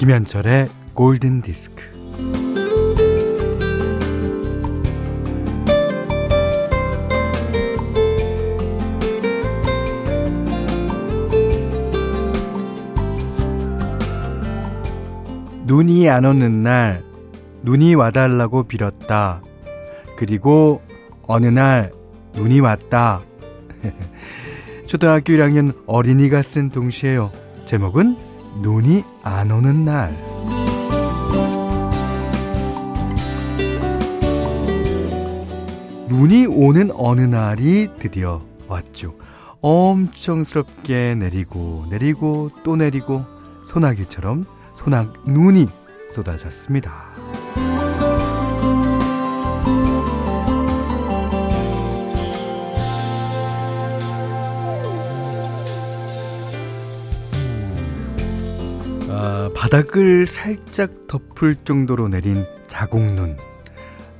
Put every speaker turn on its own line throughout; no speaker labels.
김현철의 골든 디스크. 눈이 안 오는 날, 눈이 와달라고 빌었다. 그리고 어느 날, 눈이 왔다. 초등학교 1학년 어린이가 쓴 동시에요. 제목은 눈이 안 오는 날. 눈이 오는 어느 날이 드디어 왔죠. 엄청스럽게 내리고 내리고 또 내리고 소나기처럼 소낙 눈이 쏟아졌습니다. 바닥을 살짝 덮을 정도로 내린 자국눈.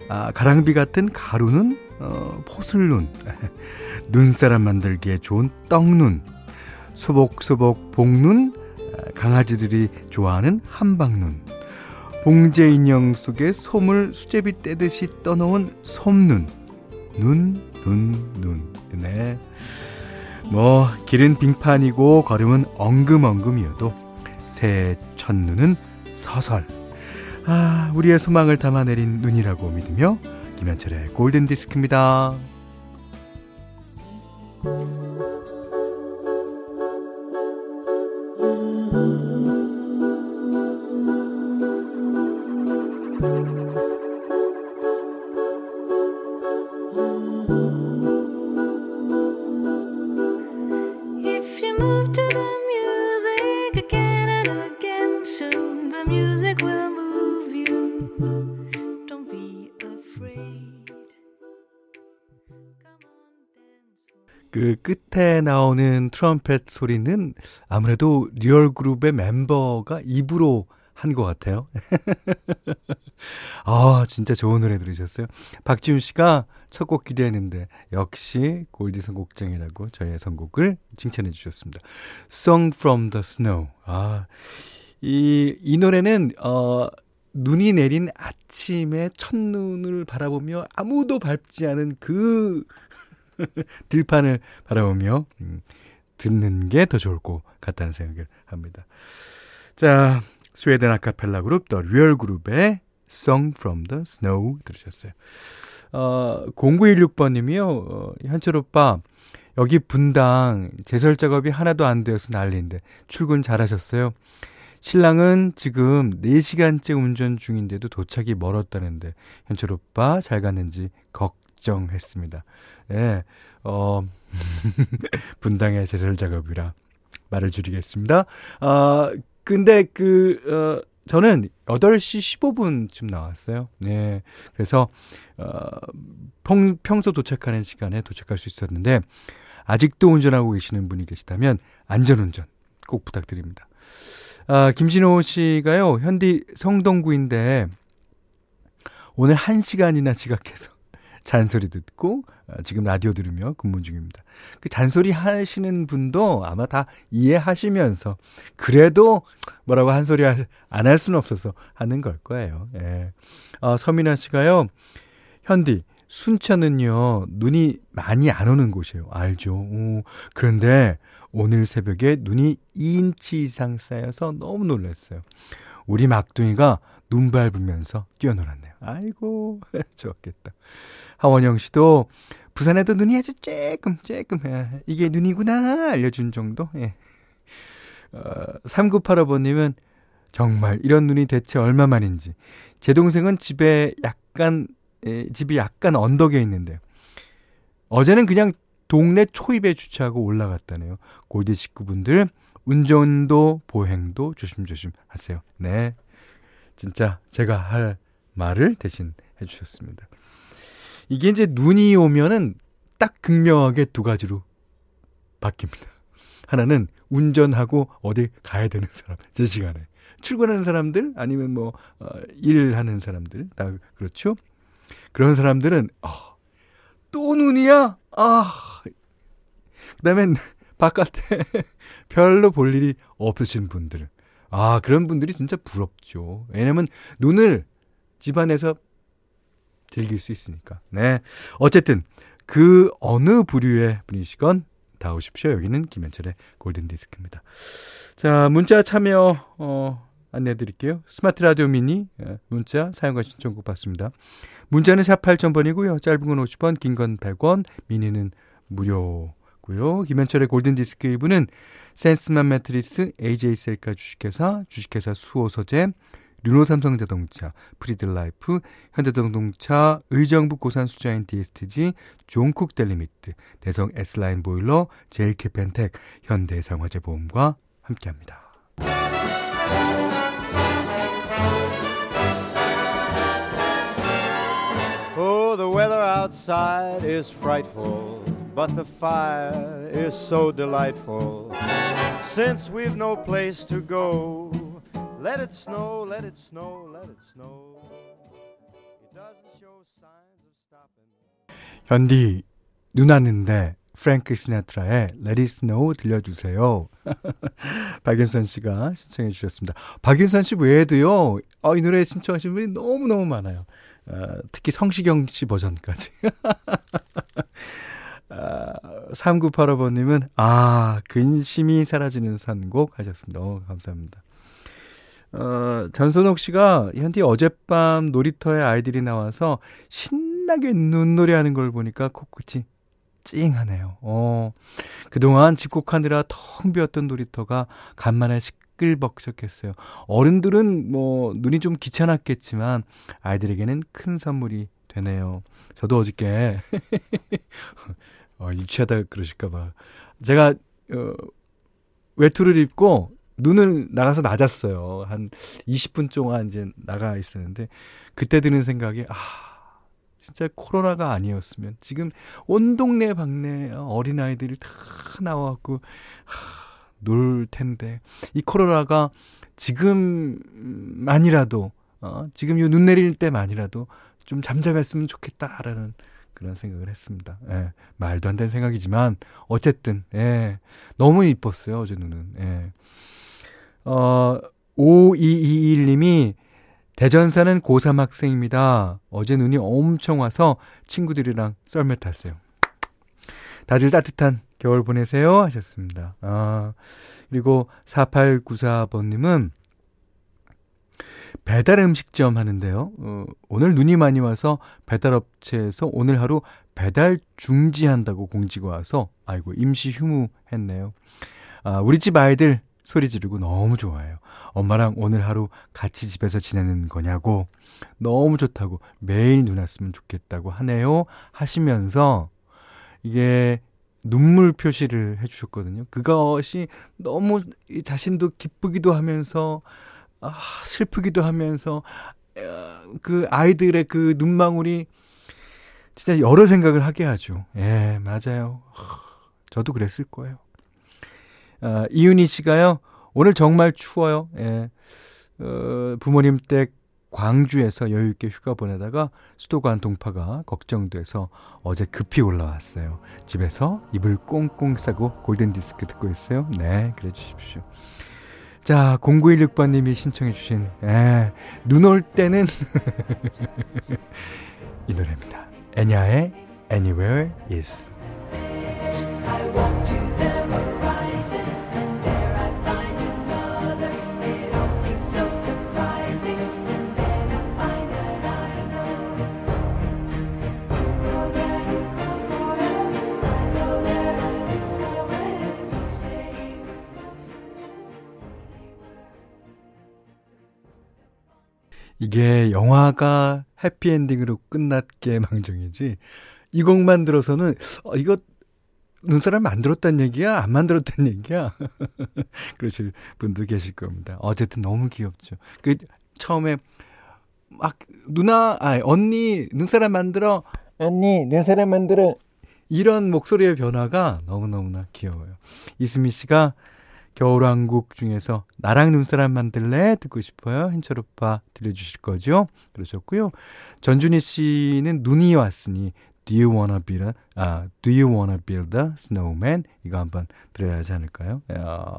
아, 가랑비 같은 가루는 어, 포슬눈. 눈사람 만들기에 좋은 떡눈. 수복수복 복눈. 아, 강아지들이 좋아하는 한방눈. 봉제 인형 속에 솜을 수제비 떼듯이 떠놓은 솜눈. 눈, 눈, 눈. 네. 뭐, 길은 빙판이고 걸음은 엉금엉금이어도 새해 첫눈은 서설. 아, 우리의 소망을 담아내린 눈이라고 믿으며 김현철의 골든 디스크입니다. 그 끝에 나오는 트럼펫 소리는 아무래도 리얼 그룹의 멤버가 입으로 한 것 같아요. 아, 진짜 좋은 노래 들으셨어요. 박지훈 씨가 첫 곡 기대했는데, 역시 골디 선곡장이라고 저의 선곡을 칭찬해 주셨습니다. Song from the Snow. 아, 이, 이 노래는, 어, 눈이 내린 아침에 첫눈을 바라보며 아무도 밟지 않은 그 들판을 바라보며 음, 듣는 게 더 좋을 것 같다는 생각을 합니다. 자, 스웨덴 아카펠라 그룹 The Real Group의 Song from the Snow 들으셨어요. 어, 0916번 님이요. 어, 현철 오빠 여기 분당 제설 작업이 하나도 안 되어서 난리인데 출근 잘하셨어요. 신랑은 지금 4시간째 운전 중인데도 도착이 멀었다는데 현철 오빠 잘 갔는지 걱 정했습니다. 예, 어, 분당의 제설 작업이라 말을 줄이겠습니다. 아, 근데 그, 어, 저는 8시 15분쯤 나왔어요. 네. 그래서, 어, 평, 평소 도착하는 시간에 도착할 수 있었는데, 아직도 운전하고 계시는 분이 계시다면, 안전운전 꼭 부탁드립니다. 아, 김신호 씨가요, 현디 성동구인데, 오늘 1시간이나 지각해서 잔소리 듣고 어, 지금 라디오 들으며 근무 중입니다. 그 잔소리 하시는 분도 아마 다 이해하시면서 그래도 뭐라고 한 소리 안 할 수는 없어서 하는 걸 거예요. 예. 어, 서민아 씨가요. 현디 순천은요 눈이 많이 안 오는 곳이에요. 알죠. 오, 그런데 오늘 새벽에 눈이 2인치 이상 쌓여서 너무 놀랐어요. 우리 막둥이가 눈 밟으면서 뛰어놀았네요. 아이고, 좋았겠다. 하원영 씨도 부산에도 눈이 아주 쬐끔, 쬐끔, 예, 이게 눈이구나, 알려준 정도, 예. 어, 3985번님은 정말 이런 눈이 대체 얼마만인지. 제 동생은 집에 약간, 예, 집이 약간 언덕에 있는데, 어제는 그냥 동네 초입에 주차하고 올라갔다네요. 골디 식구분들, 운전도 보행도 조심조심 하세요. 네. 진짜 제가 할 말을 대신 해주셨습니다. 이게 이제 눈이 오면은 딱 극명하게 두 가지로 바뀝니다. 하나는 운전하고 어디 가야 되는 사람, 제 시간에. 출근하는 사람들, 아니면 뭐, 어, 일하는 사람들, 다 그렇죠? 그런 사람들은, 어, 또 눈이야? 아. 그 다음에 바깥에 별로 볼 일이 없으신 분들. 아, 그런 분들이 진짜 부럽죠. 왜냐면 눈을 집안에서 즐길 수 있으니까. 네. 어쨌든 그 어느 부류의 분이시건 다 오십시오. 여기는 김현철의 골든 디스크입니다. 자, 문자 참여 어 안내 드릴게요. 스마트 라디오 미니 예, 문자 사용과 신청곡 받습니다. 문자는 샵 8000번이고요. 짧은 건 50원, 긴 건 100원, 미니는 무료고요. 김현철의 골든 디스크 2부는 센스맘 매트리스, AJ셀카 주식회사, 주식회사 수오서재, 르노삼성자동차, 프리드라이프, 현대자동차, 의정부 고산수자인 DSTG, 존쿡 델리미트, 대성 S라인 보일러, 제일 케펜텍, 현대해상화재보험과 함께합니다. Oh. Since we've no place to go, Let it snow, let it snow, let it snow. It doesn't show signs of stopping. 현디 눈 왔는데 프랭크 시나트라의 Let It Snow 들려주세요. 박윤선 씨가 신청해 주셨습니다. 박윤선 씨 외에도요, 어, 이 노래 신청하신 분이 너무너무 많아요. 어, 특히 성시경 씨 버전까지. 아, 3985번님은, 아, 근심이 사라지는 산곡 하셨습니다. 어, 감사합니다. 어, 전선옥 씨가 현디 어젯밤 놀이터에 아이들이 나와서 신나게 눈놀이 하는 걸 보니까 코끝이 찡하네요. 어, 그동안 집콕하느라 텅 비었던 놀이터가 간만에 시끌벅적했어요. 어른들은 뭐 눈이 좀 귀찮았겠지만 아이들에게는 큰 선물이 되네요. 저도 어저께 어, 유치하다 그러실까봐 제가 어, 외투를 입고 눈을 나가서 낮았어요. 한 20분 동안 이제 나가 있었는데 그때 드는 생각이 아 진짜 코로나가 아니었으면 지금 온 동네 방네 어린아이들이 다 나와갖고 하, 놀 텐데 이 코로나가 지금만이라도 어, 지금 요 눈 내릴 때만이라도 좀 잠잠했으면 좋겠다라는 그런 생각을 했습니다. 예, 말도 안 되는 생각이지만 어쨌든 예, 너무 이뻤어요 어제 눈은. 예. 어, 5221님이 대전 사는 고3 학생입니다. 어제 눈이 엄청 와서 친구들이랑 썰매 탔어요. 다들 따뜻한 겨울 보내세요 하셨습니다. 아, 그리고 4894번님은 배달 음식점 하는데요. 어, 오늘 눈이 많이 와서 배달업체에서 오늘 하루 배달 중지한다고 공지가 와서 아이고 임시 휴무했네요. 아, 우리 집 아이들 소리 지르고 너무 좋아해요. 엄마랑 오늘 하루 같이 집에서 지내는 거냐고 너무 좋다고 매일 눈 왔으면 좋겠다고 하네요. 하시면서 이게 눈물 표시를 해주셨거든요. 그것이 너무 자신도 기쁘기도 하면서 아, 슬프기도 하면서 그 아이들의 그 눈망울이 진짜 여러 생각을 하게 하죠. 예, 맞아요. 저도 그랬을 거예요. 어, 이윤희 씨가요, 오늘 정말 추워요. 예. 어, 부모님 댁 광주에서 여유있게 휴가 보내다가 수도관 동파가 걱정돼서 어제 급히 올라왔어요. 집에서 이불 꽁꽁 싸고 골든디스크 듣고 있어요. 네, 그래 주십시오. 자, 0916번님이 신청해주신, 예, 눈올 때는 이 노래입니다. 애냐의 Anywhere Is. 이게 영화가 해피엔딩으로 끝났게 망정이지 이 곡만 들어서는 어, 이거 눈사람 만들었단 얘기야? 안 만들었단 얘기야? 그러실 분도 계실 겁니다. 어쨌든 너무 귀엽죠. 그 처음에 막 누나, 아 언니 눈사람 만들어. 언니 눈사람 만들어. 이런 목소리의 변화가 너무너무나 귀여워요. 이수미 씨가 겨울왕국 중에서 나랑 눈사람 만들래 듣고 싶어요. 현철 오빠 들려주실 거죠? 그러셨고요. 전준희 씨는 눈이 왔으니 Do you wanna build a, 아, Do you wanna build a snowman? 이거 한번 들어야 하지 않을까요? 야,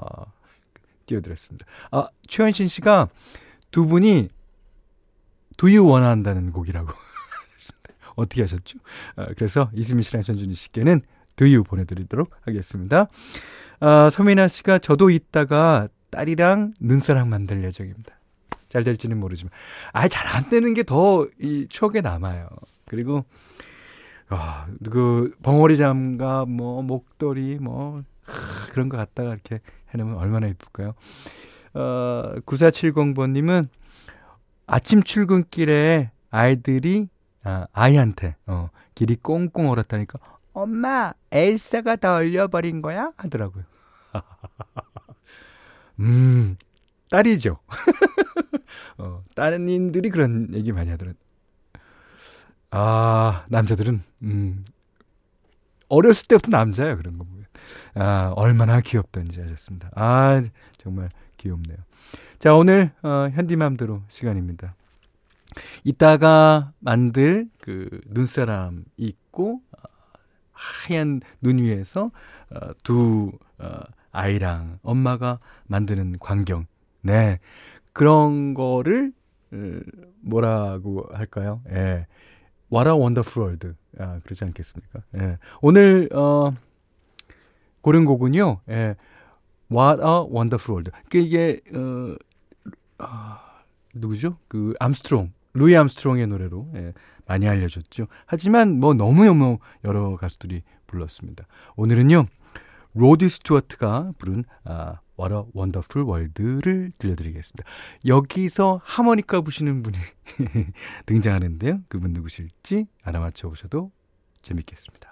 띄워드렸습니다. 아, 최현신 씨가 두 분이 두유 원한다는 곡이라고 했습니다. 어떻게 하셨죠? 아, 그래서 이수민 씨랑 전준희 씨께는 두유 보내드리도록 하겠습니다. 아, 서민아 씨가 저도 이따가 딸이랑 눈사랑 만들 예정입니다. 잘 될지는 모르지만. 아, 잘 안 되는 게 더 이 추억에 남아요. 그리고, 아, 그, 벙어리 장갑, 뭐, 목도리, 뭐, 하, 그런 거 갖다가 이렇게 해놓으면 얼마나 예쁠까요? 어, 9470번님은 아침 출근길에 아이들이, 아, 아이한테, 어, 길이 꽁꽁 얼었다니까, 엄마, 엘사가 다 얼려버린 거야? 하더라고요. 음, 딸이죠. 어, 따님들이 그런 얘기 많이 하더라고요. 아, 남자들은, 음, 어렸을 때부터 남자야, 그런 거 보면. 아, 얼마나 귀엽던지 하셨습니다. 아, 정말 귀엽네요. 자, 오늘, 어, 현디맘대로 시간입니다. 이따가 만들 그 눈사람 있고, 어, 하얀 눈 위에서, 어, 두, 어, 아이랑 엄마가 만드는 광경. 네. 그런 거를, 어, 뭐라고 할까요? 예. A wonderful world. 아, 그렇지 않겠습니까? 예. 오늘, 어, 고른 곡은요, 예. What a wonderful world. 그 이게, 어, 아, 누구죠? 그, 암스트롱. 루이 암스트롱의 노래로, 예, 많이 알려졌죠. 하지만 뭐 너무 너무 여러 가수들이 불렀습니다. 오늘은요, 로드 스튜어트가 부른, 아, What a Wonderful World를 들려드리겠습니다. 여기서 하모니카 부시는 분이 등장하는데요. 그분 누구실지 알아맞혀 보셔도 재밌겠습니다.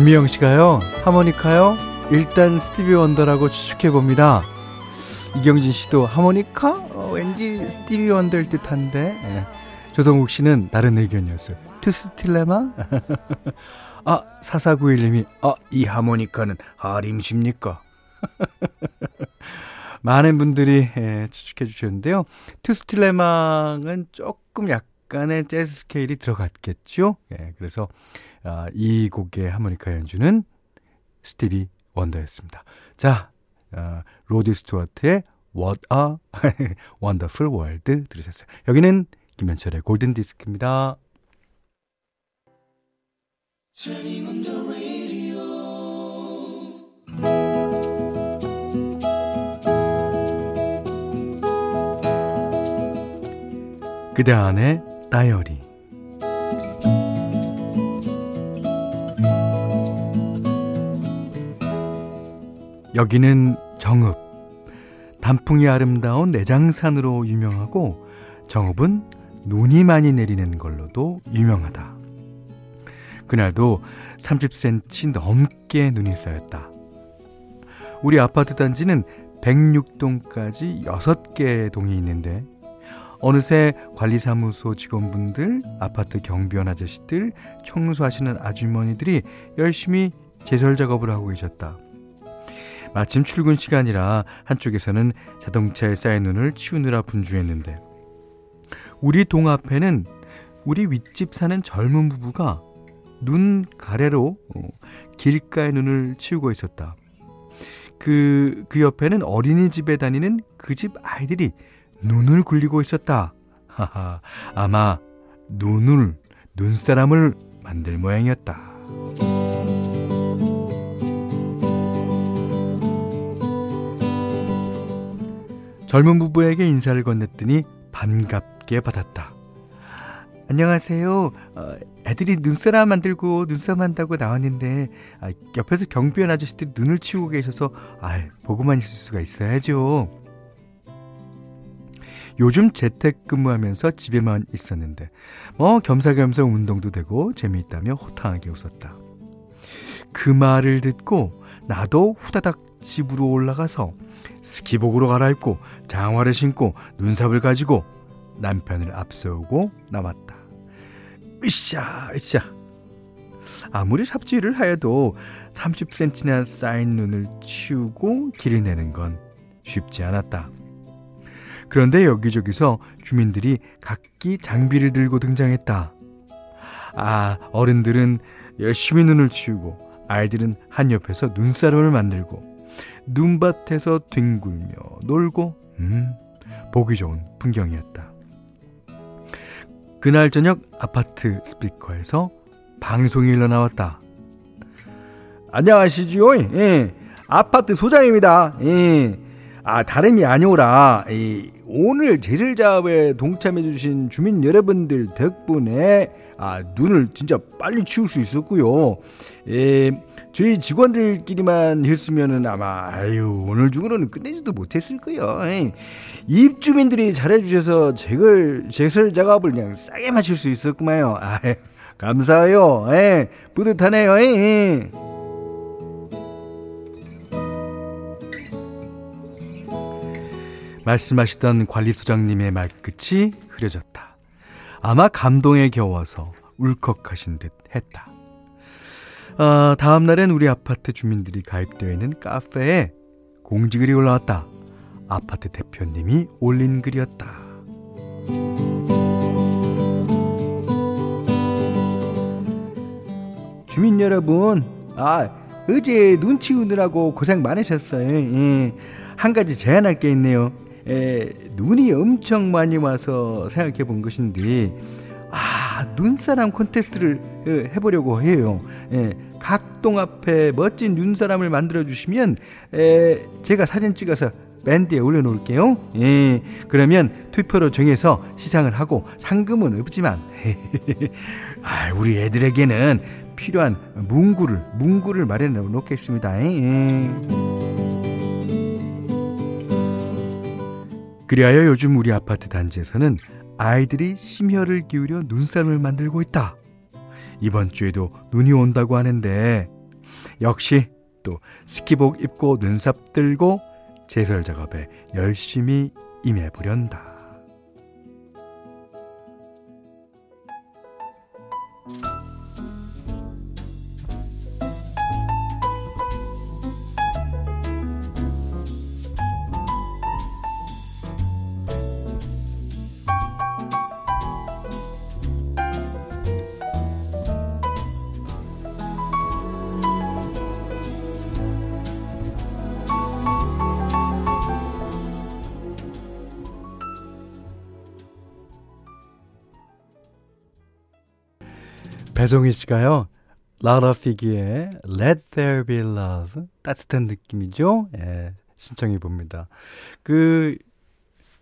김미영 씨가요, 하모니카요? 일단 스티비 원더라고 추측해 봅니다. 이경진 씨도 하모니카? 어, 왠지 스티비 원더일 듯 한데. 예. 조동욱 씨는 다른 의견이었어요. 투스틸레마? 아, 4491님이, 아, 이 하모니카는 하림십니까? 많은 분들이 예, 추측해 주셨는데요. 투스틸레망은 조금 약 간의 재즈 스케일이 들어갔겠죠. 예, 그래서 아, 이 곡의 하모니카 연주는 스티비 원더였습니다. 자, 아, 로디 스튜어트의 What a Wonderful World 들으셨어요. 여기는 김현철의 골든 디스크입니다. 그대 안의 다이어리 여기는 정읍. 단풍이 아름다운 내장산으로 유명하고 정읍은 눈이 많이 내리는 걸로도 유명하다. 그날도 30cm 넘게 눈이 쌓였다. 우리 아파트 단지는 106동까지 6개의 동이 있는데 어느새 관리사무소 직원분들, 아파트 경비원 아저씨들, 청소하시는 아주머니들이 열심히 제설 작업을 하고 계셨다. 마침 출근 시간이라 한쪽에서는 자동차에 쌓인 눈을 치우느라 분주했는데 우리 동 앞에는 우리 윗집 사는 젊은 부부가 눈 가래로 어, 길가의 눈을 치우고 있었다. 그, 그 옆에는 어린이집에 다니는 그 집 아이들이 눈을 굴리고 있었다. 하하, 아마 눈을, 눈사람을 만들 모양이었다. 젊은 부부에게 인사를 건넸더니 반갑게 받았다. 안녕하세요. 어, 애들이 눈사람 만들고 눈싸움 한다고 나왔는데 아, 옆에서 경비원 아저씨들이 눈을 치우고 계셔서 아, 보고만 있을 수가 있어야죠. 요즘 재택근무하면서 집에만 있었는데 뭐 겸사겸사 운동도 되고 재미있다며 호탕하게 웃었다. 그 말을 듣고 나도 후다닥 집으로 올라가서 스키복으로 갈아입고 장화를 신고 눈삽을 가지고 남편을 앞세우고 나왔다. 으쌰, 으쌰. 아무리 삽질을 하여도 30cm나 쌓인 눈을 치우고 길을 내는 건 쉽지 않았다. 그런데 여기저기서 주민들이 각기 장비를 들고 등장했다. 아, 어른들은 열심히 눈을 치우고 아이들은 한 옆에서 눈사람을 만들고 눈밭에서 뒹굴며 놀고 음, 보기 좋은 풍경이었다. 그날 저녁 아파트 스피커에서 방송이 흘러나왔다. 안녕하시지요? 예. 아파트 소장입니다. 예. 아, 다름이 아니오라. 이, 오늘 제설 작업에 동참해주신 주민 여러분들 덕분에 아, 눈을 진짜 빨리 치울 수 있었고요. 예, 저희 직원들끼리만 했으면은 아마 아유 오늘 중으로는 끝내지도 못했을 거예요. 예. 입주민들이 잘해주셔서 제걸 제설 작업을 그냥 싸게 마칠 수 있었구만요. 아, 감사해요. 예, 뿌듯하네요. 예. 말씀하시던 관리소장님의 말끝이 흐려졌다. 아마 감동에 겨워서 울컥하신 듯 했다. 어, 다음 날엔 우리 아파트 주민들이 가입되어 있는 카페에 공지글이 올라왔다. 아파트 대표님이 올린 글이었다. 주민 여러분, 아, 어제 눈 치우느라고 고생 많으셨어요. 예. 한 가지 제안할 게 있네요. 에, 눈이 엄청 많이 와서 생각해 본 것인데, 아, 눈사람 콘테스트를 어, 해보려고 해요. 예, 각동 앞에 멋진 눈사람을 만들어 주시면, 에, 제가 사진 찍어서 밴드에 올려놓을게요. 예, 그러면 투표로 정해서 시상을 하고 상금은 없지만, 아, 우리 애들에게는 필요한 문구를, 문구를 마련해 놓겠습니다. 예. 그리하여 요즘 우리 아파트 단지에서는 아이들이 심혈을 기울여 눈썰을 만들고 있다. 이번 주에도 눈이 온다고 하는데 역시 또 스키복 입고 눈삽 들고 제설 작업에 열심히 임해보련다. 배송희 씨가요. 라라 피기의 Let There Be Love 따뜻한 느낌이죠. 예, 신청해 봅니다. 그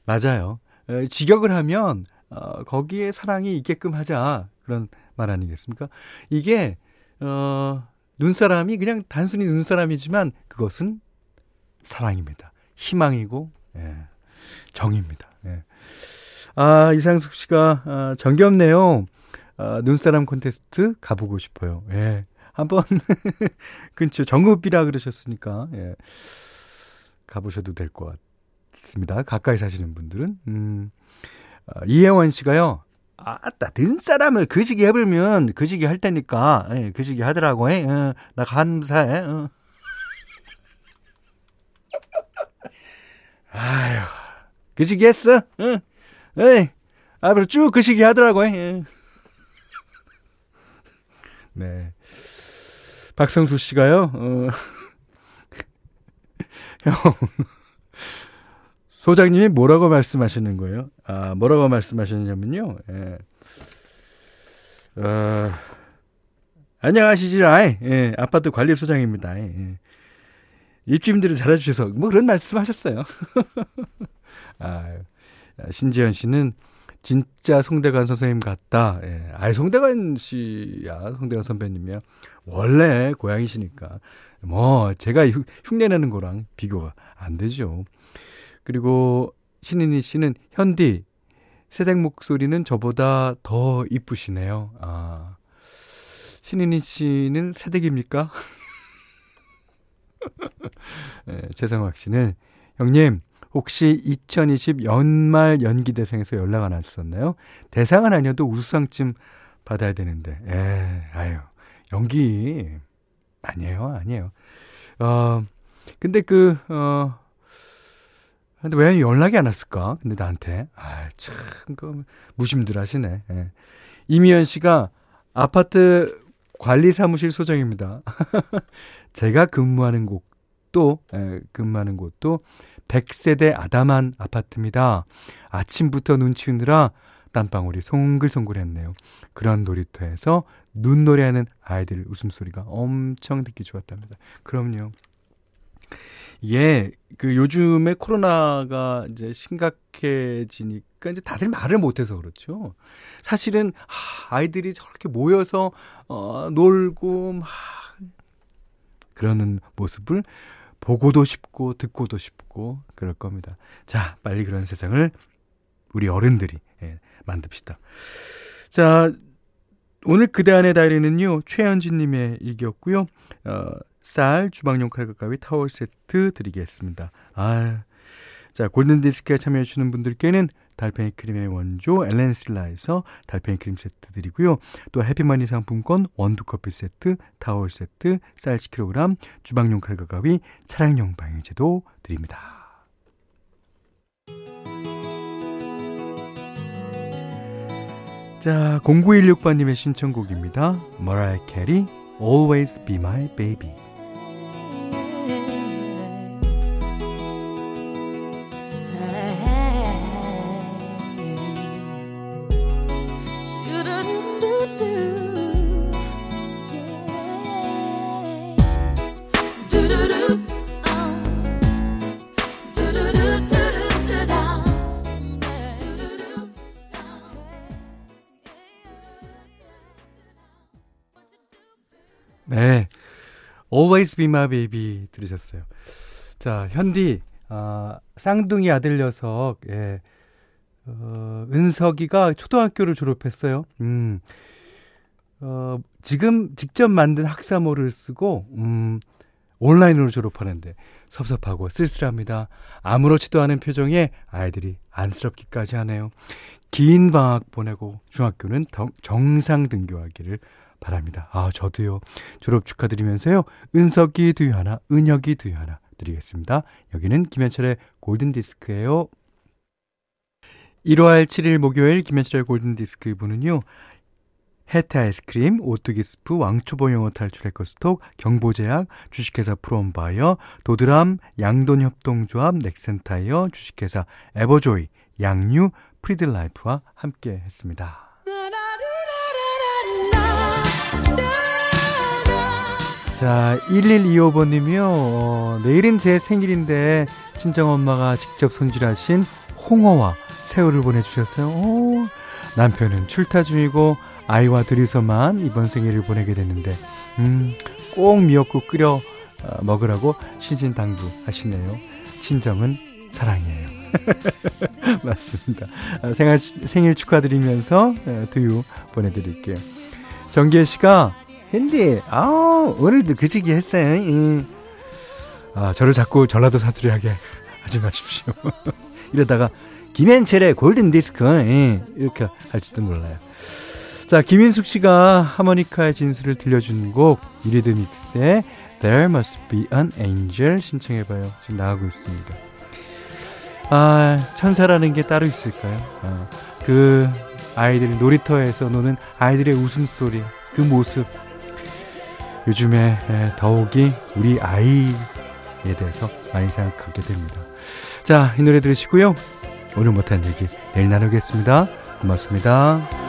맞아요. 에, 직역을 하면 어, 거기에 사랑이 있게끔 하자 그런 말 아니겠습니까? 이게 어, 눈사람이 그냥 단순히 눈사람이지만 그것은 사랑입니다. 희망이고 예, 정입니다. 예. 아 이상숙 씨가 아, 정겹네요. 아, 눈사람 콘테스트 가보고 싶어요. 예. 한번 근처 정읍이라 그러셨으니까 예. 가보셔도 될 것 같습니다. 가까이 사시는 분들은 음. 어, 이혜원 씨가요. 아따 눈사람을 그시기 해보면 그시기 할 테니까 예, 그시기 하더라고. 예. 어, 나 감사해. 어. 아휴 그시기 했어. 응. 에이 앞으로 쭉 그시기 하더라고. 예. 네. 박성수 씨가요, 어, 형, 소장님이 뭐라고 말씀하시는 거예요? 아, 뭐라고 말씀하셨냐면요, 예. 어, 안녕하시지라, 예, 아파트 관리소장입니다. 예. 입주민들이 잘해주셔서, 뭐 그런 말씀 하셨어요. 아, 신지현 씨는 진짜 송대관 선생님 같다. 예. 아이, 송대관 씨야. 송대관 선배님이야. 원래 고향이시니까. 뭐, 제가 흉내내는 거랑 비교가 안 되죠. 그리고 신인희 씨는 현디, 새댁 목소리는 저보다 더 이쁘시네요. 아. 신인희 씨는 새댁입니까? 예, 최성학 씨는 형님 혹시 2020 연말 연기 대상에서 연락 안 왔었나요? 대상은 아니어도 우수상쯤 받아야 되는데. 에, 아유. 연기 아니에요. 아니에요. 어 근데 그 어 근데 왜 연락이 안 왔을까? 근데 나한테. 아, 참, 그, 무심들 하시네. 예. 이미연 씨가 아파트 관리 사무실 소장입니다. 제가 근무하는 곳도, 예, 근무하는 곳도 100세대 아담한 아파트입니다. 아침부터 눈 치우느라 땀방울이 송글송글했네요. 그런 놀이터에서 눈놀이하는 아이들 웃음소리가 엄청 듣기 좋았답니다. 그럼요. 예, 그 요즘에 코로나가 이제 심각해지니까 이제 다들 말을 못해서 그렇죠. 사실은 하, 아이들이 저렇게 모여서 어, 놀고 막 그러는 모습을 보고도 싶고 듣고도 싶고 그럴 겁니다. 자, 빨리 그런 세상을 우리 어른들이 예, 만듭시다. 자, 오늘 그대 안의 다이리는요, 최현진 님의 일기였고요. 어, 쌀, 주방용 칼과 가위, 타월 세트 드리겠습니다. 아, 자, 골든 디스크에 참여해 주시는 분들께는 달팽이 크림의 원조 엘렌실라에서 달팽이 크림 세트 드리고요. 또 해피머니 상품권 원두 커피 세트, 타월 세트, 쌀 10kg, 주방용 칼과 가위, 차량용 방향제도 드립니다. 자, 0916번님의 신청곡입니다. 머라이어 캐리, Always Be My Baby. Always Be My Baby 들으셨어요. 자, 현디, 아, 쌍둥이 아들 녀석, 예. 어, 은석이가 초등학교를 졸업했어요. 음. 어, 지금 직접 만든 학사모를 쓰고, 음, 온라인으로 졸업하는데 섭섭하고 쓸쓸합니다. 아무렇지도 않은 표정에 아이들이 안쓰럽기까지 하네요. 긴 방학 보내고 중학교는 정상 등교하기를 바랍니다. 아, 저도요. 졸업 축하드리면서요. 은석이 두유 하나, 은혁이 두유 하나 드리겠습니다. 여기는 김현철의 골든디스크예요. 1월 7일 목요일 김현철의 골든디스크 분은요. 해태 아이스크림, 오뚜기 스프, 왕초보 영어 탈출 해커스톡, 경보제약, 주식회사 프롬바이어, 도드람, 양돈협동조합, 넥센타이어, 주식회사 에버조이, 양유, 프리드라이프와 함께 했습니다. 자, 1125번님이요. 어, 내일은 제 생일인데, 친정 엄마가 직접 손질하신 홍어와 새우를 보내주셨어요. 오, 남편은 출타 중이고, 아이와 둘이서만 이번 생일을 보내게 됐는데, 음, 꼭 미역국 끓여 어, 먹으라고 신신당부 하시네요. 친정은 사랑이에요. 맞습니다. 아, 생일, 생일 축하드리면서 어, 두유 보내드릴게요. 정기혜 씨가 핸디, 아 오늘도 그지기 했어요. 예. 아, 저를 자꾸 전라도 사투리 하게 하지 마십시오. 이러다가 김현철의 골든 디스크 예, 이렇게 할지도 몰라요. 자, 김인숙 씨가 하모니카의 진수를 들려준 곡 이리드 믹스의 There Must Be an Angel 신청해봐요. 지금 나가고 있습니다. 아, 천사라는 게 따로 있을까요? 아, 그 아이들 놀이터에서 노는 아이들의 웃음소리, 그 모습 요즘에 더욱이 우리 아이에 대해서 많이 생각하게 됩니다. 자, 이 노래 들으시고요. 오늘 못한 얘기 내일 나누겠습니다. 고맙습니다.